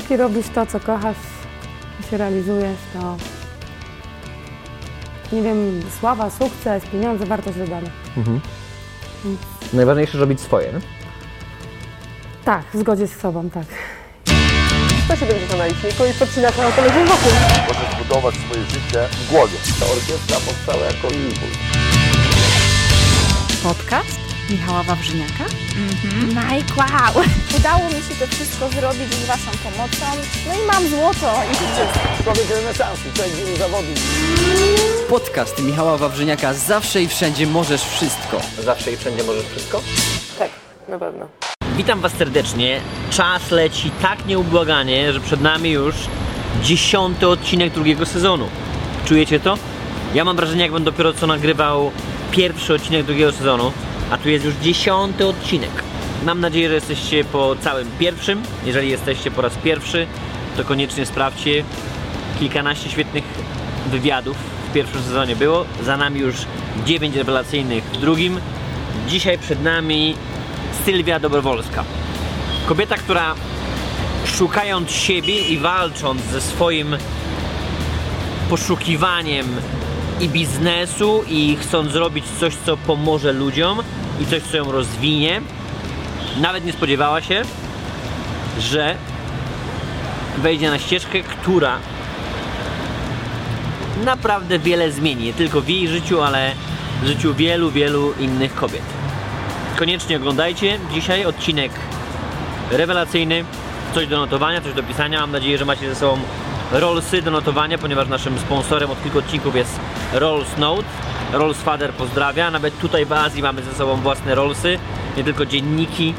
Póki robisz to, co kochasz i się realizujesz, to nie wiem, sława, sukces, pieniądze, wartość dodana. Najważniejsze robić swoje. No? Tak, w zgodzie z sobą, tak. 170 na liczniku i podcinasz na telewizję wokół. Możesz budować swoje życie w głowie. Ta orkiestra powstała jako impuls. Podcast Michała Wawrzyniaka. Mike, wow! Udało mi się to wszystko zrobić z Waszą pomocą. No i mam złoto i Człowiek renesansu, człowiek zawodów. Podcast Michała Wawrzyniaka Zawsze i Wszędzie Możesz Wszystko. Zawsze i wszędzie możesz wszystko? Tak, na pewno. Witam Was serdecznie. Czas leci tak nieubłaganie, że przed nami już dziesiąty odcinek drugiego sezonu. Czujecie to? Ja mam wrażenie, jakbym dopiero co nagrywał pierwszy odcinek drugiego sezonu, a tu jest już dziesiąty odcinek. Mam nadzieję, że jesteście po całym pierwszym. Jeżeli jesteście po raz pierwszy, to koniecznie sprawdźcie. Kilkanaście świetnych wywiadów w pierwszym sezonie było. Za nami już dziewięć rewelacyjnych w drugim. Dzisiaj przed nami Sylwia Dobrowolska. Kobieta, która szukając siebie i walcząc ze swoim poszukiwaniem i biznesu i chcąc zrobić coś, co pomoże ludziom i coś, co ją rozwinie, nawet nie spodziewała się, że wejdzie na ścieżkę, która naprawdę wiele zmieni. Nie tylko w jej życiu, ale w życiu wielu, wielu innych kobiet. Koniecznie oglądajcie dzisiaj odcinek rewelacyjny. Coś do notowania, coś do pisania. Mam nadzieję, że macie ze sobą Rollsy do notowania, ponieważ naszym sponsorem od kilku odcinków jest Rolls Note. Rolls Father pozdrawia. Nawet tutaj w Azji mamy ze sobą własne Rollsy. Nie tylko dzienniki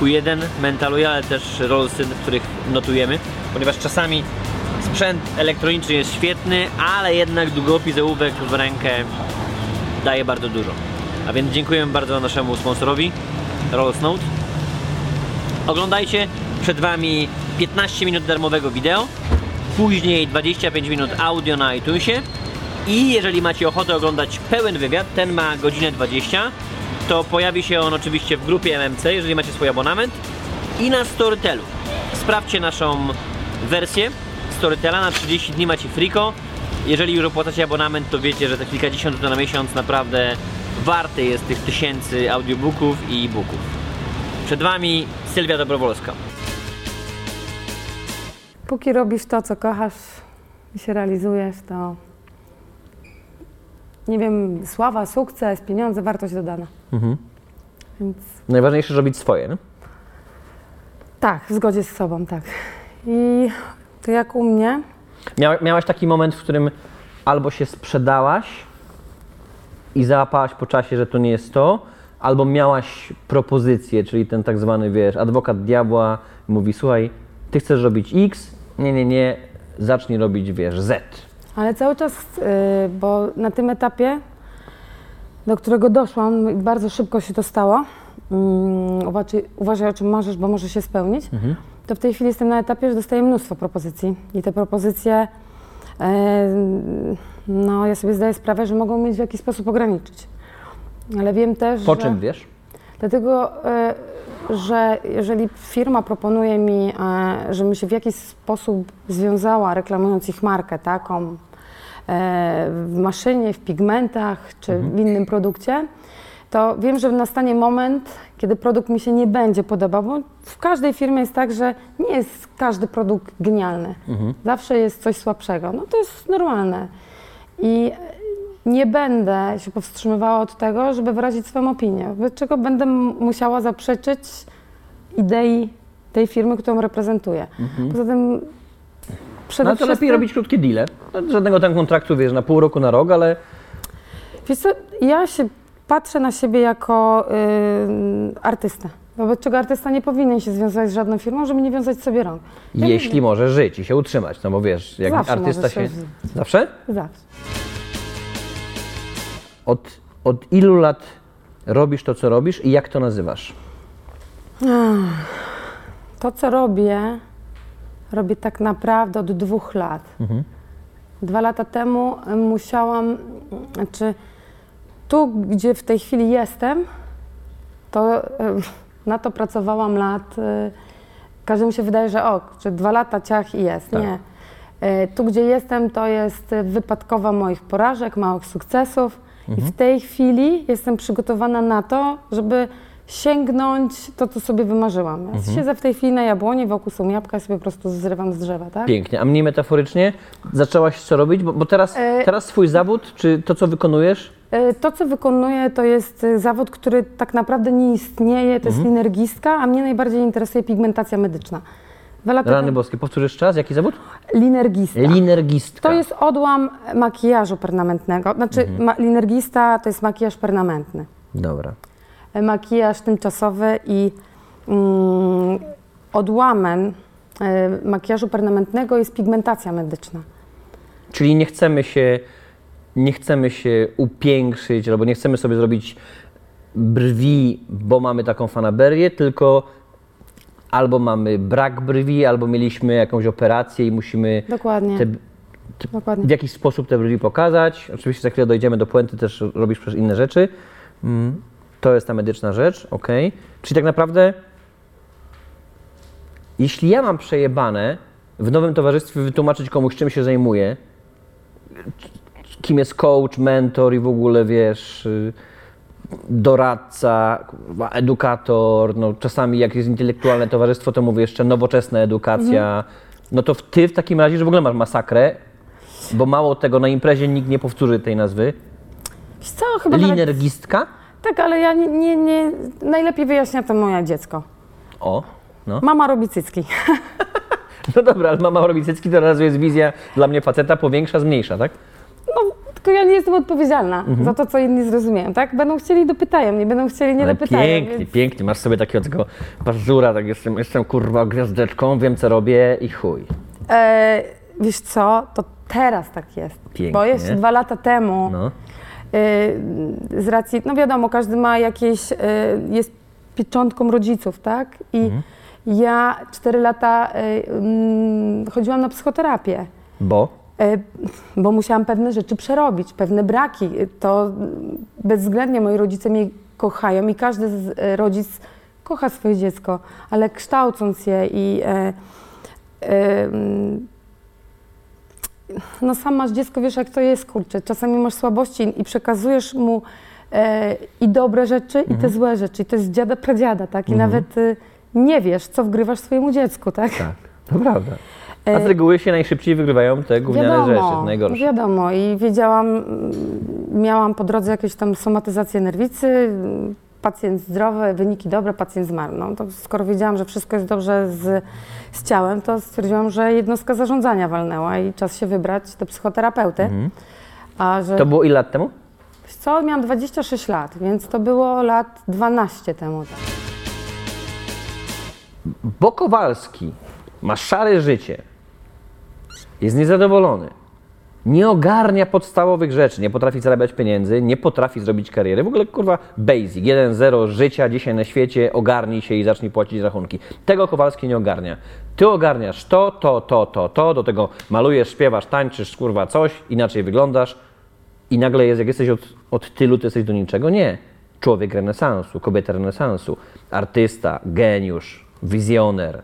Q1 Mentaluje, ale też Rollsy, w których notujemy. Ponieważ czasami sprzęt elektroniczny jest świetny, ale jednak długopis, ołówek w rękę daje bardzo dużo. A więc dziękujemy bardzo naszemu sponsorowi Rolls Note. Oglądajcie, przed Wami 15 minut darmowego wideo, później 25 minut audio na iTunesie i jeżeli macie ochotę oglądać pełen wywiad, ten ma godzinę 20, to pojawi się on oczywiście w grupie MMC, jeżeli macie swój abonament i na Storytelu. Sprawdźcie naszą wersję Storytela, na 30 dni macie friko. Jeżeli już opłacacie abonament, to wiecie, że te kilkadziesiąt na miesiąc naprawdę warte jest tych tysięcy audiobooków i e-booków. Przed Wami Sylwia Dobrowolska. Póki robisz to, co kochasz i się realizujesz, to nie wiem, sława, sukces, pieniądze, wartość dodana. Więc Najważniejsze robić swoje. No? tak, w zgodzie z sobą, tak. I to jak u mnie, Mia, miałaś taki moment, w którym albo się sprzedałaś i załapałaś po czasie, że to nie jest to, albo miałaś propozycję, czyli ten tak zwany, wiesz, adwokat diabła mówi, słuchaj, ty chcesz robić X, nie, nie, nie, zacznij robić, wiesz, Z. ale cały czas, yy, bo na tym etapie, do którego doszłam, bardzo szybko się to stało, mm, uważaj, uważaj o czym marzysz, bo może się spełnić, to w tej chwili jestem na etapie, że dostaję mnóstwo propozycji i te propozycje, yy, no ja sobie zdaję sprawę, że mogą mnie w jakiś sposób ograniczyć. Ale wiem też, Po że... czym wiesz? Dlatego, e, że jeżeli firma proponuje mi, e, żebym się w jakiś sposób związała, reklamując ich markę taką e, w maszynie, w pigmentach czy w innym produkcie, to wiem, że nastanie moment, kiedy produkt mi się nie będzie podobał, bo w każdej firmie jest tak, że nie jest każdy produkt genialny. Zawsze jest coś słabszego. No to jest normalne. I nie będę się powstrzymywała od tego, żeby wyrazić swoją opinię, wobec czego będę musiała zaprzeczyć idei tej firmy, którą reprezentuję. Poza tym przede No to lepiej robić krótkie deale. No, Żadnego tam kontraktu, wiesz, na pół roku, na rok, ale Wiesz co, ja się patrzę na siebie jako y, artystę. Wobec czego artysta nie powinien się związać z żadną firmą, żeby nie wiązać sobie rąk. Ja jeśli może żyć i się utrzymać, no bo wiesz, jak Zawsze artysta się... się Zawsze? Zawsze. Od, od ilu lat robisz to, co robisz i jak to nazywasz? To, co robię, robię tak naprawdę od dwóch lat. Dwa lata temu musiałam, znaczy tu, gdzie w tej chwili jestem, to y, na to pracowałam lat y, każdemu się wydaje, że o, że dwa lata ciach i jest. Tak. Nie. E, Tu, gdzie jestem, to jest wypadkowa moich porażek, małych sukcesów Mhm. i w tej chwili jestem przygotowana na to, żeby sięgnąć to, co sobie wymarzyłam. Ja Mhm. siedzę w tej chwili na jabłoni, wokół są jabłka, ja sobie po prostu zrywam z drzewa, tak? Pięknie. A mniej metaforycznie zaczęłaś co robić? Bo, bo teraz, E- teraz swój zawód, czy to, co wykonujesz, E, To, co wykonuję, to jest e, zawód, który tak naprawdę nie istnieje, to Mhm. jest linergistka, a mnie najbardziej interesuje pigmentacja medyczna. Rany boskie, powtórzysz czas? Jaki zawód? Linergista. Linergistka. To jest odłam makijażu permanentnego. Znaczy, Mhm. ma, linergista to jest makijaż permanentny. Dobra. Makijaż tymczasowy i mm, odłamem e, makijażu permanentnego jest pigmentacja medyczna. Czyli nie chcemy się, nie chcemy się upiększyć, albo nie chcemy sobie zrobić brwi, bo mamy taką fanaberię, tylko albo mamy brak brwi, albo mieliśmy jakąś operację i musimy Dokładnie. te, Dokładnie. w jakiś sposób te brwi pokazać. Oczywiście za chwilę dojdziemy do puenty, też robisz przecież inne rzeczy. Mm, To jest ta medyczna rzecz, ok. Czyli tak naprawdę, jeśli ja mam przejebane w nowym towarzystwie wytłumaczyć komuś, czym się zajmuję, kim jest coach, mentor i w ogóle, wiesz, y, doradca, edukator, no czasami jak jest intelektualne towarzystwo, to mówię jeszcze nowoczesna edukacja, no to ty w takim razie, że w ogóle masz masakrę, bo mało tego, na imprezie nikt nie powtórzy tej nazwy. Co, chyba nawet, Linergistka? Tak, ale ja nie, nie, nie... Najlepiej wyjaśnia to moje dziecko. O, no. Mama robi cycki. No dobra, ale mama robi cycki, to razu jest wizja dla mnie faceta, powiększa, zmniejsza, tak? Tylko ja nie jestem odpowiedzialna Mhm. za to, co inni zrozumieją, tak? Będą chcieli, dopytają, nie będą chcieli, nie Ale dopytają. pięknie, więc- pięknie, masz sobie takiego tego pazura, tak jestem, jestem kurwa gwiazdeczką, wiem co robię i chuj. E, wiesz co, to teraz tak jest. Pięknie. Bo jeszcze dwa lata temu, No. e, z racji, no wiadomo, każdy ma jakieś, e, jest pieczątką rodziców, tak? I Mhm. ja cztery lata e, mm, chodziłam na psychoterapię. Bo? E, bo musiałam pewne rzeczy przerobić, pewne braki. To mm, bezwzględnie moi rodzice mnie kochają i każdy z, e, rodzic kocha swoje dziecko, ale kształcąc je i e, e, mm, no sam masz dziecko, wiesz jak to jest, kurczę. Czasami masz słabości i przekazujesz mu e, i dobre rzeczy, i te złe rzeczy. I to jest dziada, pradziada, tak? I nawet e, nie wiesz, co wgrywasz swojemu dziecku, tak? Tak, to prawda. A z reguły się najszybciej wygrywają te gówniane rzeczy, te najgorsze. Wiadomo i wiedziałam, miałam po drodze jakieś tam somatyzację nerwicy, pacjent zdrowy, wyniki dobre, pacjent zmarł. No, to skoro wiedziałam, że wszystko jest dobrze z, z ciałem, to stwierdziłam, że jednostka zarządzania walnęła i czas się wybrać do psychoterapeuty. A że, To było ile lat temu? co, miałam 26 lat, więc to było lat 12 temu. Tak. Bo Kowalski ma szare życie, jest niezadowolony, nie ogarnia podstawowych rzeczy, nie potrafi zarabiać pieniędzy, nie potrafi zrobić kariery. W ogóle kurwa basic, 1-0 życia dzisiaj na świecie, ogarnij się i zacznij płacić rachunki. Tego Kowalski nie ogarnia. Ty ogarniasz to, to, to, to, to, do tego malujesz, śpiewasz, tańczysz, kurwa coś, inaczej wyglądasz i nagle jest, jak jesteś od, od tylu, to jesteś do niczego. Nie. Człowiek renesansu, kobieta renesansu, artysta, geniusz, wizjoner.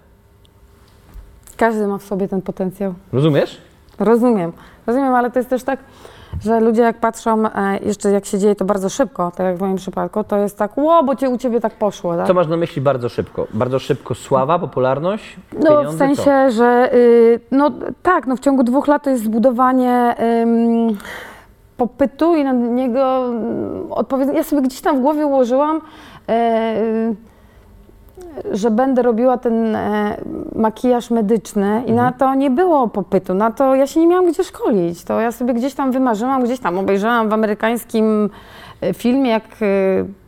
Każdy ma w sobie ten potencjał. Rozumiesz? Rozumiem, rozumiem, ale to jest też tak, że ludzie jak patrzą, e, jeszcze jak się dzieje to bardzo szybko, tak jak w moim przypadku, to jest tak, ło, bo cię, u ciebie tak poszło, tak? Co masz na myśli bardzo szybko? Bardzo szybko sława, popularność, No pieniądze, w sensie, co? że y, no tak, no w ciągu dwóch lat to jest zbudowanie ym, popytu i na niego ym, odpowiedz... Ja sobie gdzieś tam w głowie ułożyłam, e, y, że będę robiła ten e, makijaż medyczny i na to nie było popytu, na to ja się nie miałam gdzie szkolić. To ja sobie gdzieś tam wymarzyłam, gdzieś tam obejrzałam w amerykańskim e, filmie, jak e,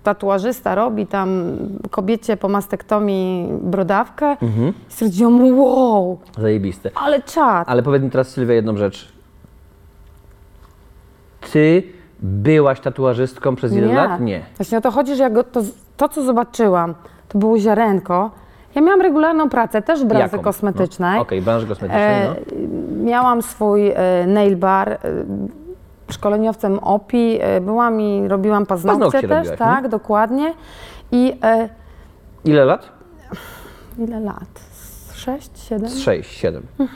tatuażysta robi tam kobiecie po mastektomii brodawkę. Mhm. I stwierdziłam, wow, Zajebiste. ale czad. Ale powiedz mi teraz, Sylwia, jedną rzecz. Ty byłaś tatuażystką przez ile lat? Nie. Właśnie o to chodzi, że ja go, to, to, co zobaczyłam, to było ziarenko. Ja miałam regularną pracę też w branży Jaką? kosmetycznej. No. Okej, branży kosmetycznej, E, no. Miałam swój e, nail bar, e, szkoleniowcem OPI, e, byłam i robiłam paznokcie, Paznokcie też, robiłaś, tak, dokładnie. I e, Ile lat? ile lat? 6, 7. Z 6, 7. Czyli-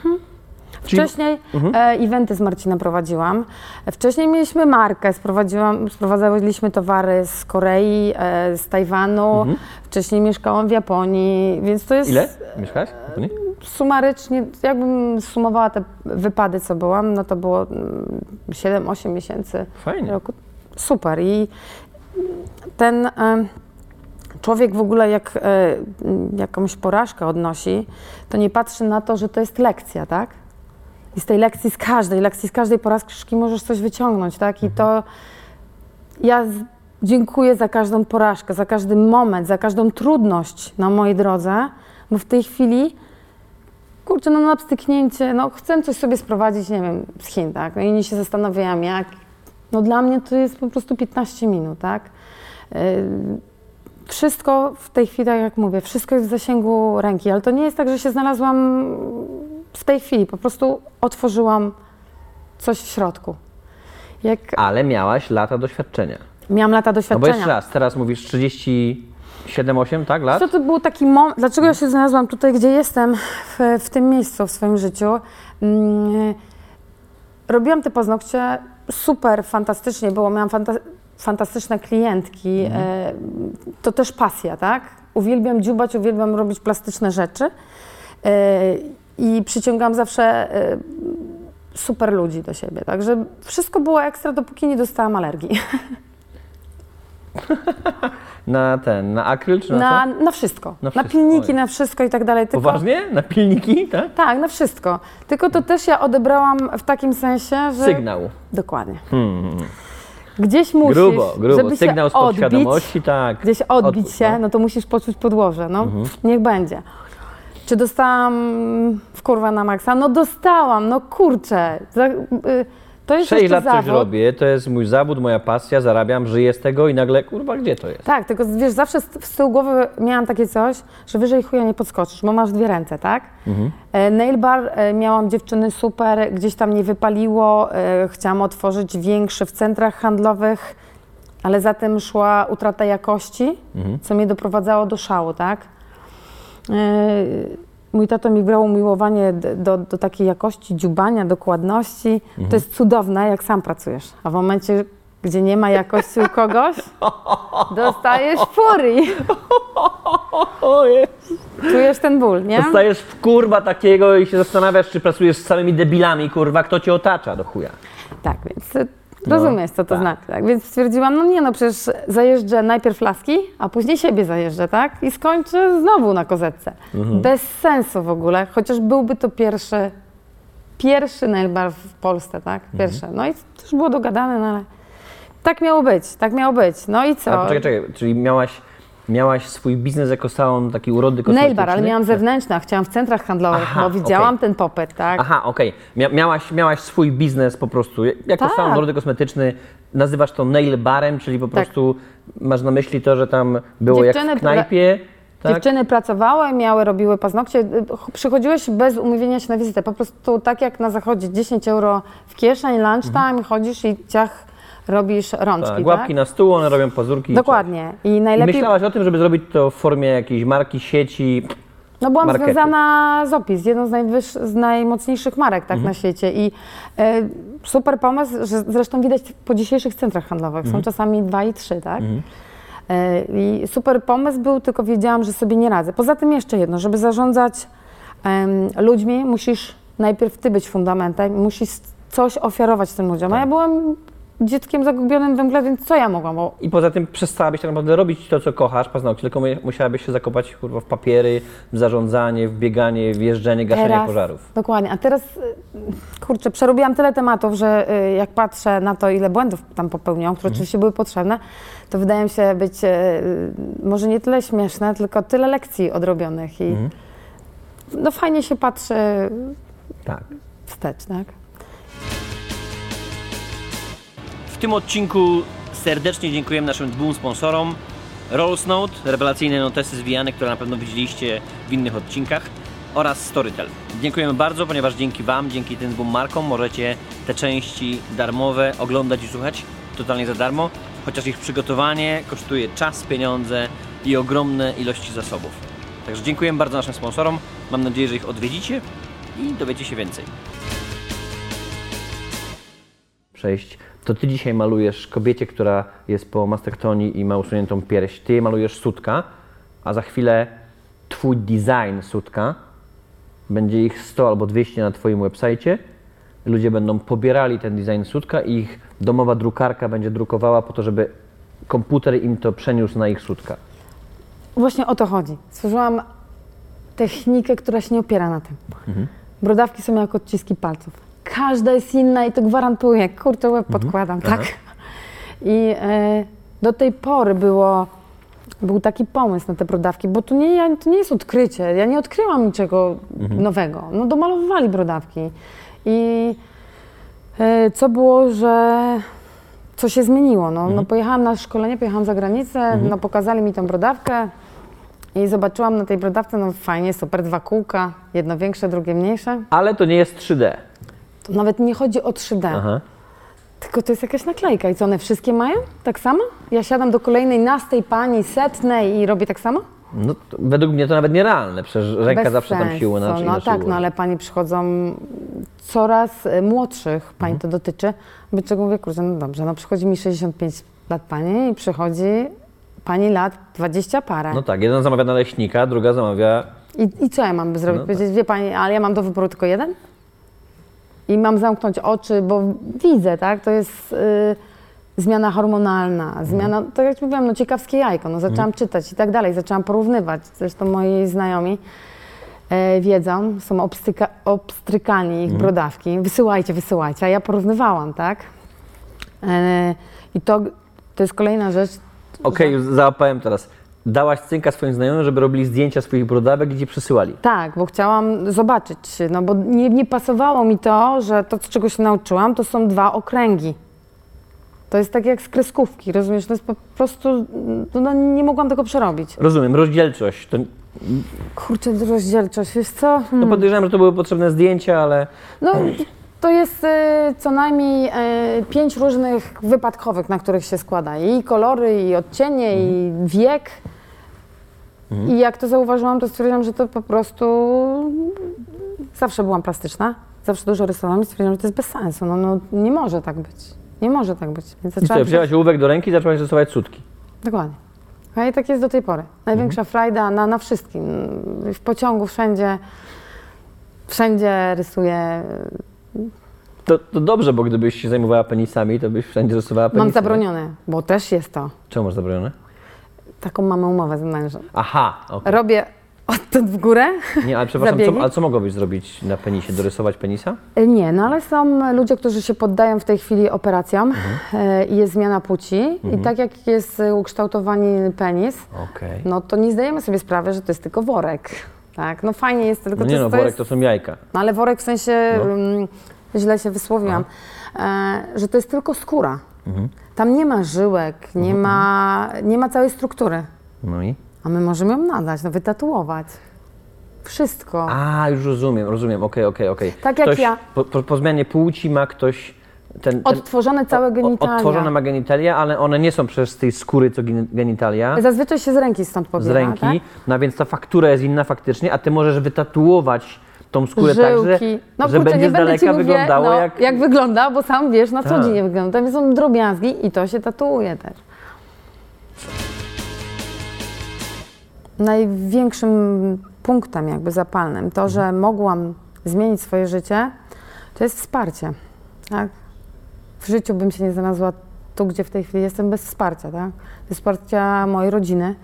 Wcześniej e, eventy z Marcinem prowadziłam. Wcześniej mieliśmy markę, sprowadziłam, sprowadzaliśmy towary z Korei, e, z Tajwanu. Wcześniej mieszkałam w Japonii, więc to jest Ile mieszkałaś? To nie? sumarycznie, jakbym sumowała te wypady, co byłam, no to było 7-8 miesięcy Fajnie. roku. Super. I ten e, człowiek w ogóle, jak e, jakąś porażkę odnosi, to nie patrzy na to, że to jest lekcja, tak? I z tej lekcji, z każdej lekcji, z każdej porażki możesz coś wyciągnąć, tak? I to ja dziękuję za każdą porażkę, za każdy moment, za każdą trudność na mojej drodze, bo w tej chwili kurczę, no na pstryknięcie, no chcę coś sobie sprowadzić, nie wiem, z Chin, tak? No inni się zastanawiają, jak. No dla mnie to jest po prostu 15 minut, tak? Yy, Wszystko w tej chwili, tak jak mówię, wszystko jest w zasięgu ręki, ale to nie jest tak, że się znalazłam w tej chwili, po prostu otworzyłam coś w środku. Jak Ale miałaś lata doświadczenia. miałam lata No bo doświadczenia. jeszcze raz, teraz mówisz 37, 8, tak, lat? Co to był taki moment, dlaczego ja się znalazłam tutaj, gdzie jestem, w, w tym miejscu w swoim życiu? Mm, robiłam te paznokcie, super, fantastycznie było, miałam fanta fantastyczne klientki, e, to też pasja, tak? Uwielbiam dziubać, uwielbiam robić plastyczne rzeczy e, i przyciągam zawsze e, super ludzi do siebie, także wszystko było ekstra, dopóki nie dostałam alergii. Na ten, na akryl czy na, Na, na wszystko. Na Na, wszystko, pilniki, oj. na wszystko i tak dalej. Tylko, Poważnie? Na pilniki, tak? Tak, na wszystko. Tylko to też ja odebrałam w takim sensie, że... Sygnał. Dokładnie. Gdzieś musisz, Grubo, grubo. żeby Sygnał się odbić, tak. gdzieś odbić się, no. no. to musisz poczuć podłoże, no. Niech będzie. Czy dostałam w kurwa na maksa? No dostałam, no kurczę. Y, to jest 6 jeszcze lat zawód. coś robię, to jest mój zawód, moja pasja, zarabiam, żyję z tego i nagle, kurwa, gdzie to jest? Tak, tylko wiesz, zawsze z, tyłu głowy miałam takie coś, że wyżej chuja nie podskoczysz, bo masz dwie ręce, tak? E, nail bar e, miałam dziewczyny super, gdzieś tam nie wypaliło, e, chciałam otworzyć większy w centrach handlowych, ale za tym szła utrata jakości, co mnie doprowadzało do szału, tak? E, Mój tato mi brał umiłowanie do, do takiej jakości dziubania, dokładności. To jest cudowne, jak sam pracujesz. A w momencie, gdzie nie ma jakości u kogoś, dostajesz furii. Czujesz ten ból, nie? Dostajesz w kurwa takiego i się zastanawiasz, czy pracujesz z samymi debilami, kurwa, kto cię otacza do chuja. Tak, więc rozumiesz, co to tak. znaczy. Tak? Więc stwierdziłam, no nie no, przecież zajeżdżę najpierw laski, a później siebie zajeżdżę, tak? I skończę znowu na kozetce. Mhm. Bez sensu w ogóle, chociaż byłby to pierwszy, pierwszy nail bar w Polsce, tak? Mhm. Pierwszy. No i to już było dogadane, no ale tak miało być, tak miało być. No i co? A poczekaj, czekaj, czyli miałaś, miałaś swój biznes jako salon taki urody kosmetyczny? Nail bar, ale miałam zewnętrzne, a chciałam w centrach handlowych, Aha, bo widziałam okej. ten popyt, tak? Aha, okej. Mia, miałaś, miałaś swój biznes po prostu, jako Tak. salon urody kosmetyczny, nazywasz to nail barem, czyli po Tak. prostu masz na myśli to, że tam było jak Dziewczyny w knajpie, tak? Dziewczyny pracowały, miały, robiły paznokcie. Y, Przychodziłeś bez umówienia się na wizytę. Po prostu tak jak na zachodzie 10 euro w kieszeń, lunchtime, chodzisz i ciach robisz rączki, tak, tak? łapki na stół, one robią pazurki. Dokładnie. I. I najlepiej... myślałaś o tym, żeby zrobić to w formie jakiejś marki, sieci. No byłam marketing. związana z OPIS, jedną z, najwyż, z najmocniejszych marek tak, Mhm. na świecie i e, super pomysł, że zresztą widać po dzisiejszych centrach handlowych, Mhm. są czasami dwa i trzy, tak? E, I super pomysł był, tylko wiedziałam, że sobie nie radzę. Poza tym jeszcze jedno, żeby zarządzać ludźmi, musisz najpierw ty być fundamentem, musisz coś ofiarować tym ludziom. A ja byłam dzieckiem zagubionym we mgle, więc co ja mogłam? Bo I poza tym przestałabyś tak naprawdę robić to, co kochasz, paznokcie, tylko mu- musiałabyś się zakopać kurwa, w papiery, w zarządzanie, w bieganie, w jeżdżenie, gaszenie pożarów. Dokładnie. A teraz, y, kurczę, przerobiłam tyle tematów, że y, jak patrzę na to, ile błędów tam popełniłam, które oczywiście były potrzebne, to wydaje mi się być y, może nie tyle śmieszne, tylko tyle lekcji odrobionych i no fajnie się patrzy Tak. wstecz, tak? Tym odcinku serdecznie dziękujemy naszym dwóm sponsorom. Rolls Note, rewelacyjne notesy zwijane, które na pewno widzieliście w innych odcinkach oraz Storytel. Dziękujemy bardzo, ponieważ dzięki Wam, dzięki tym dwóm markom możecie te części darmowe oglądać i słuchać totalnie za darmo, chociaż ich przygotowanie kosztuje czas, pieniądze i ogromne ilości zasobów. Także dziękujemy bardzo naszym sponsorom. Mam nadzieję, że ich odwiedzicie i dowiecie się więcej. Przejść, to ty dzisiaj malujesz kobiecie, która jest po mastektonii i ma usuniętą pierś, ty jej malujesz sutka, a za chwilę twój design sutka będzie ich 100 albo 200 na twoim websajcie. Ludzie będą pobierali ten design sutka i ich domowa drukarka będzie drukowała po to, żeby komputer im to przeniósł na ich sutka. Właśnie o to chodzi. Stworzyłam technikę, która się nie opiera na tym. Brodawki są jak odciski palców. Każda jest inna i to gwarantuję. Kurczę, łeb podkładam, tak? I e, do tej pory było, był taki pomysł na te brodawki, bo to nie, ja, to nie jest odkrycie. Ja nie odkryłam niczego nowego. No domalowywali brodawki. I e, co było, że co się zmieniło? No, no pojechałam na szkolenie, pojechałam za granicę, no pokazali mi tą brodawkę i zobaczyłam na tej brodawce, no fajnie, super, dwa kółka, jedno większe, drugie mniejsze. Ale to nie jest 3D. To nawet nie chodzi o 3D, Aha. tylko to jest jakaś naklejka. I co, one wszystkie mają tak samo? Ja siadam do kolejnej nastej pani, setnej i robię tak samo? No, to, według mnie to nawet nierealne, przecież ręka Bez zawsze tam sensu. siłę na No tak, no ale pani przychodzą coraz e, młodszych, Mhm. pani to dotyczy, by czego mówię, kurczę, no dobrze, no przychodzi mi 65 lat pani i przychodzi pani lat 20 parę. No tak, jeden zamawia na leśnika, druga zamawia I, I co ja mam zrobić? No Powiedzieć, wie pani, ale ja mam do wyboru tylko jeden? I mam zamknąć oczy, bo widzę, tak? To jest y, zmiana hormonalna, zmiana, tak jak mówiłam, no ciekawskie jajko. No zaczęłam czytać i tak dalej, zaczęłam porównywać. Zresztą moi znajomi e, wiedzą, są obstyka, obstrykani ich brodawki. Wysyłajcie, wysyłajcie. A ja porównywałam, tak? E, I to, to jest kolejna rzecz. Okej, już załapałem teraz. Dałaś cynka swoim znajomym, żeby robili zdjęcia swoich brodawek i ci przysyłali. Tak, bo chciałam zobaczyć, no bo nie, nie pasowało mi to, że to, z czego się nauczyłam, to są dwa okręgi. To jest tak jak z kreskówki, rozumiesz? To jest po prostu, no nie mogłam tego przerobić. Rozumiem, rozdzielczość. To, Kurczę, rozdzielczość, wiesz co? no Hmm. podejrzewam, że to były potrzebne zdjęcia, ale No, to jest y, co najmniej y, pięć różnych wypadkowych, na których się składa. I kolory, i odcienie, i wiek. I jak to zauważyłam, to stwierdziłam, że to po prostu... Zawsze byłam plastyczna, zawsze dużo rysowałam i stwierdziłam, że to jest bez sensu. No, no nie może tak być. Nie może tak być. Więc I co, wzięłaś ołówek do ręki i zaczęłaś rysować sutki. Dokładnie. A i tak jest do tej pory. Największa frajda na, na wszystkim. W pociągu, wszędzie. Wszędzie rysuję To, to dobrze, bo gdybyś się zajmowała penisami, to byś wszędzie rysowała penisy. Mam zabronione, bo też jest to. Czemu masz zabronione? Taką mamy umowę z mężem. Aha, okej. Robię odtąd w górę. Nie, ale przepraszam, co, ale co mogłabyś zrobić na penisie? Dorysować penisa? E, Nie, no ale są ludzie, którzy się poddają w tej chwili operacjom Mhm. e, i jest zmiana płci. I tak jak jest ukształtowany penis, Okej. no to nie zdajemy sobie sprawy, że to jest tylko worek. Tak, no fajnie jest, tylko No to, nie jest, no, to worek jest to są jajka. No ale worek w sensie, No. mm, źle się wysłowiłam, e, że to jest tylko skóra. Mhm. Tam nie ma żyłek, nie, ma, nie ma całej struktury. No i? A my możemy ją nadać, no wytatuować. Wszystko. A, już rozumiem, rozumiem, okej, okej, okej. Tak jak Ktoś ja. Po, po, zmianie płci ma ktoś ten... ten Odtworzone całe genitalia. Odtworzone ma genitalia, ale one nie są przez tej skóry co gen- genitalia, Zazwyczaj się z ręki stąd pobiera, z ręki, Tak? no więc ta faktura jest inna faktycznie, a ty możesz wytatuować tą skórę tak, że, Żyłki. No że kurczę, będzie nie z będę ci daleka mówię, wyglądało no, jak... jak wygląda, bo sam wiesz, na co Tak. dzień nie wygląda. Tam są drobiazgi i to się tatuuje też. Największym punktem jakby zapalnym to, że mogłam zmienić swoje życie, to jest wsparcie. Tak? W życiu bym się nie znalazła tu, gdzie w tej chwili jestem, bez wsparcia. Tak? Bez wsparcia mojej rodziny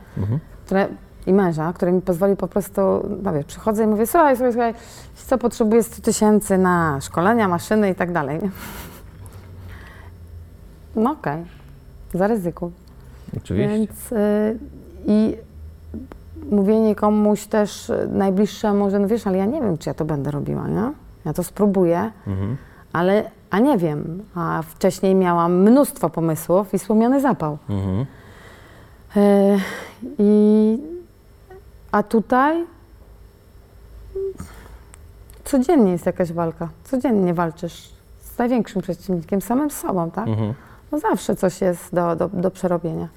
które, i męża, który mi pozwolił po prostu, no wiesz, przychodzę i mówię, słuchaj, słuchaj, słuchaj, co, potrzebuję 100 tysięcy na szkolenia, maszyny i tak dalej. No okej, zaryzykuj. Oczywiście. Więc y, i mówienie komuś też najbliższemu, że no wiesz, ale ja nie wiem, czy ja to będę robiła, nie? Ja to spróbuję, Mhm. ale, a nie wiem. A wcześniej miałam mnóstwo pomysłów i słomiony zapał. Mhm. Y, I, a tutaj codziennie jest jakaś walka. Codziennie walczysz z największym przeciwnikiem, samym sobą, tak? Mhm. No zawsze coś jest do, do, do przerobienia.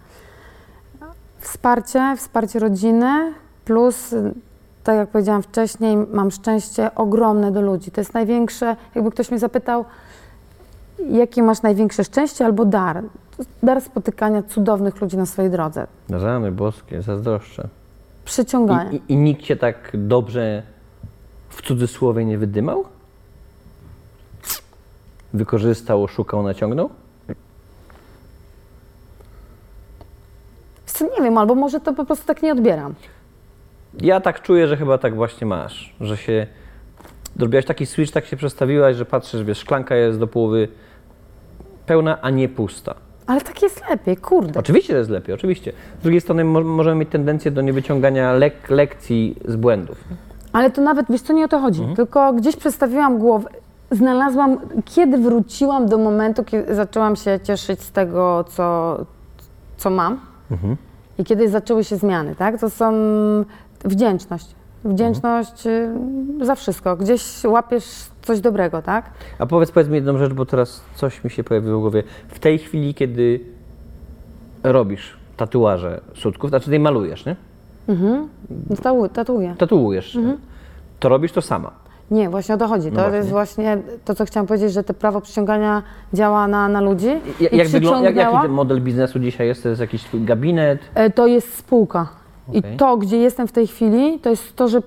Wsparcie, wsparcie rodziny plus tak jak powiedziałam wcześniej, mam szczęście ogromne do ludzi. To jest największe, jakby ktoś mnie zapytał, jakie masz największe szczęście albo dar. Dar spotykania cudownych ludzi na swojej drodze. Rany boskie, zazdroszczę. Przyciągania. I, i, I nikt cię tak dobrze w cudzysłowie nie wydymał? Wykorzystał, oszukał, naciągnął? Co, nie wiem, albo może to po prostu tak nie odbieram. Ja tak czuję, że chyba tak właśnie masz, że się zrobiłaś taki switch, tak się przestawiłaś, że patrzysz, wiesz, szklanka jest do połowy pełna, a nie pusta. Ale tak jest lepiej, kurde. Oczywiście to jest lepiej, oczywiście. Z drugiej strony mo- możemy mieć tendencję do niewyciągania lek- lekcji z błędów. Ale to nawet, wiesz co, nie o to chodzi. Tylko gdzieś przestawiłam głowę, znalazłam, kiedy wróciłam do momentu, kiedy zaczęłam się cieszyć z tego, co, co mam. I kiedy zaczęły się zmiany, tak? To są wdzięczność. Wdzięczność y, za wszystko. Gdzieś łapiesz coś dobrego, tak? A powiedz, powiedz mi jedną rzecz, bo teraz coś mi się pojawiło w głowie. W tej chwili, kiedy robisz tatuaże sutków, znaczy ty malujesz, nie? Tatu- Tatuję. Tatuujesz, to robisz to sama. Nie, właśnie o to chodzi. To No właśnie. jest właśnie to, co chciałam powiedzieć, że to prawo przyciągania działa na, na ludzi. I Jak wygląda, jak, jaki model biznesu dzisiaj jest? To jest jakiś twój gabinet? E, To jest spółka. Okej. I to, gdzie jestem w tej chwili, to jest to, że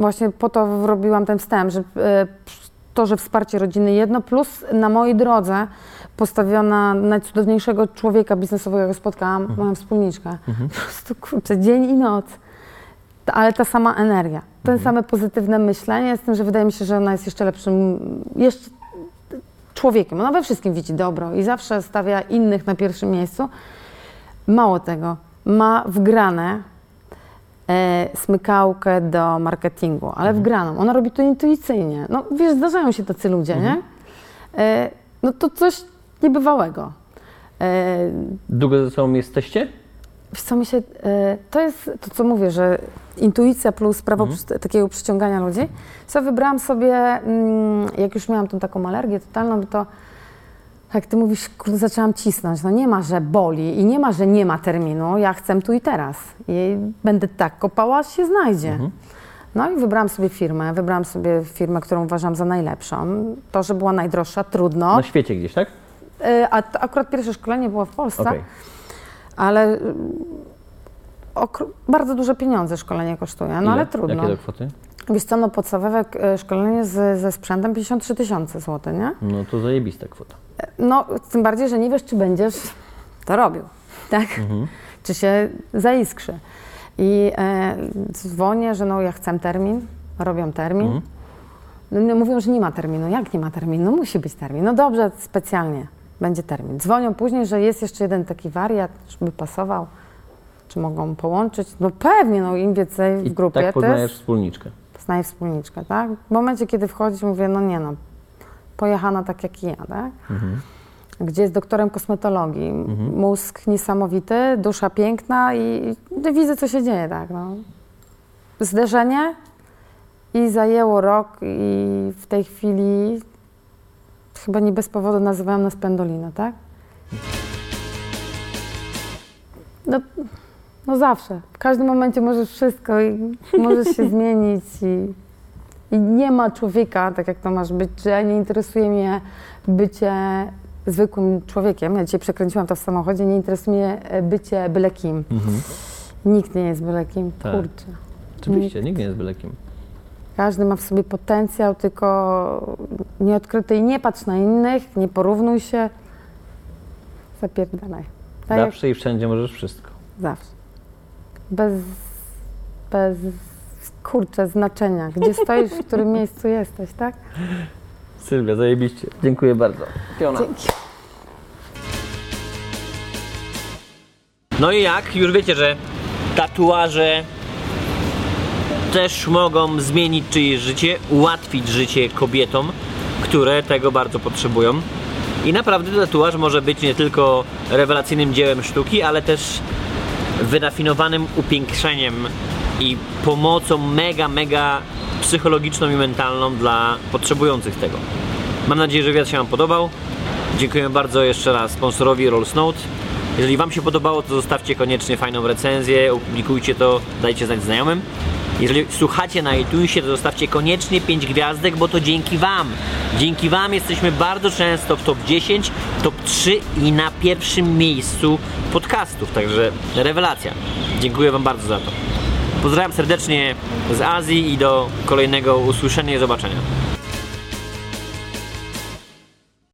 właśnie po to robiłam ten wstęp, że e, to, że wsparcie rodziny jedno, plus na mojej drodze postawiona najcudowniejszego człowieka biznesowego, spotkałam, moją wspólniczkę. Po prostu, kurczę, dzień i noc. Ale ta sama energia, ten same pozytywne myślenie, z tym, że wydaje mi się, że ona jest jeszcze lepszym, jeszcze człowiekiem. Ona we wszystkim widzi dobro i zawsze stawia innych na pierwszym miejscu. Mało tego, ma wgrane smykałkę do marketingu, ale wgraną. Ona robi to intuicyjnie. No wiesz, zdarzają się tacy ludzie, nie? E, no to coś niebywałego. E, Długo ze sobą jesteście? Wiesz co mi się, e, to jest to, co mówię, że intuicja plus prawo przy- takiego przyciągania ludzi. Co wybrałam sobie, mm, jak już miałam tą taką alergię totalną, to jak ty mówisz, kurde, zaczęłam cisnąć. No nie ma, że boli i nie ma, że nie ma terminu. Ja chcę tu i teraz. I będę tak kopała, aż się znajdzie. No i wybrałam sobie firmę. Wybrałam sobie firmę, którą uważam za najlepszą. To, że była najdroższa, trudno. Na świecie gdzieś, tak? E, A to akurat pierwsze szkolenie było w Polsce Okej. ale y, bardzo duże pieniądze szkolenie kosztuje, no Ile? ale trudno. Jakie to kwoty? Wiesz co, no podstawowe e, szkolenie z, ze sprzętem 53 tysiące złotych, nie? No to zajebista kwota. No, tym bardziej, że nie wiesz, czy będziesz to robił, tak? Czy się zaiskrzy. I e, dzwonię, że no ja chcę termin, robią termin. No, no, mówią, że nie ma terminu. Jak nie ma terminu? No musi być termin. No dobrze, specjalnie będzie termin. Dzwonią później, że jest jeszcze jeden taki wariat, żeby pasował. Czy mogą połączyć? No pewnie, no im więcej w I grupie, tak to poznajesz jest wspólniczkę. Poznaję wspólniczkę, tak? W momencie, kiedy wchodzisz, mówię, no nie no, pojechana tak jak ja, tak? Gdzie jest doktorem kosmetologii. Mózg niesamowity, dusza piękna i, i widzę, co się dzieje, tak? No. Zderzenie i zajęło rok i w tej chwili chyba nie bez powodu nazywałam nas Pendolino, tak? No, no zawsze. W każdym momencie możesz wszystko i możesz się zmienić i, i nie ma człowieka, tak jak to masz być, że nie interesuje mnie bycie zwykłym człowiekiem. Ja dzisiaj przekręciłam to w samochodzie, nie interesuje mnie bycie byle kim. Nikt nie jest byle kim, Tak. kurczę. Oczywiście, nikt nie jest byle kim. Każdy ma w sobie potencjał, tylko nieodkryty i nie patrz na innych, nie porównuj się. Zapierdalaj. Tak jak Zawsze i wszędzie możesz wszystko. zawsze. Bez, bez, kurczę, znaczenia. Gdzie stoisz, w którym miejscu jesteś, tak? Sylwia, zajebiście. Dziękuję bardzo. Piona. Dzięki. No i jak? Już wiecie, że tatuaże też mogą zmienić czyjeś życie, ułatwić życie kobietom, które tego bardzo potrzebują. I naprawdę tatuaż może być nie tylko rewelacyjnym dziełem sztuki, ale też wyrafinowanym upiększeniem i pomocą mega, mega psychologiczną i mentalną dla potrzebujących tego. Mam nadzieję, że wywiad się Wam podobał. Dziękuję bardzo jeszcze raz sponsorowi Rolls Note. Jeżeli Wam się podobało, to zostawcie koniecznie fajną recenzję, opublikujcie to, dajcie znać znajomym. Jeżeli słuchacie na iTunesie, to zostawcie koniecznie 5 gwiazdek, bo to dzięki Wam. Dzięki Wam jesteśmy bardzo często w top 10, top 3 i na pierwszym miejscu podcastów, także rewelacja. Dziękuję Wam bardzo za to. Pozdrawiam serdecznie z Azji i do kolejnego usłyszenia i zobaczenia.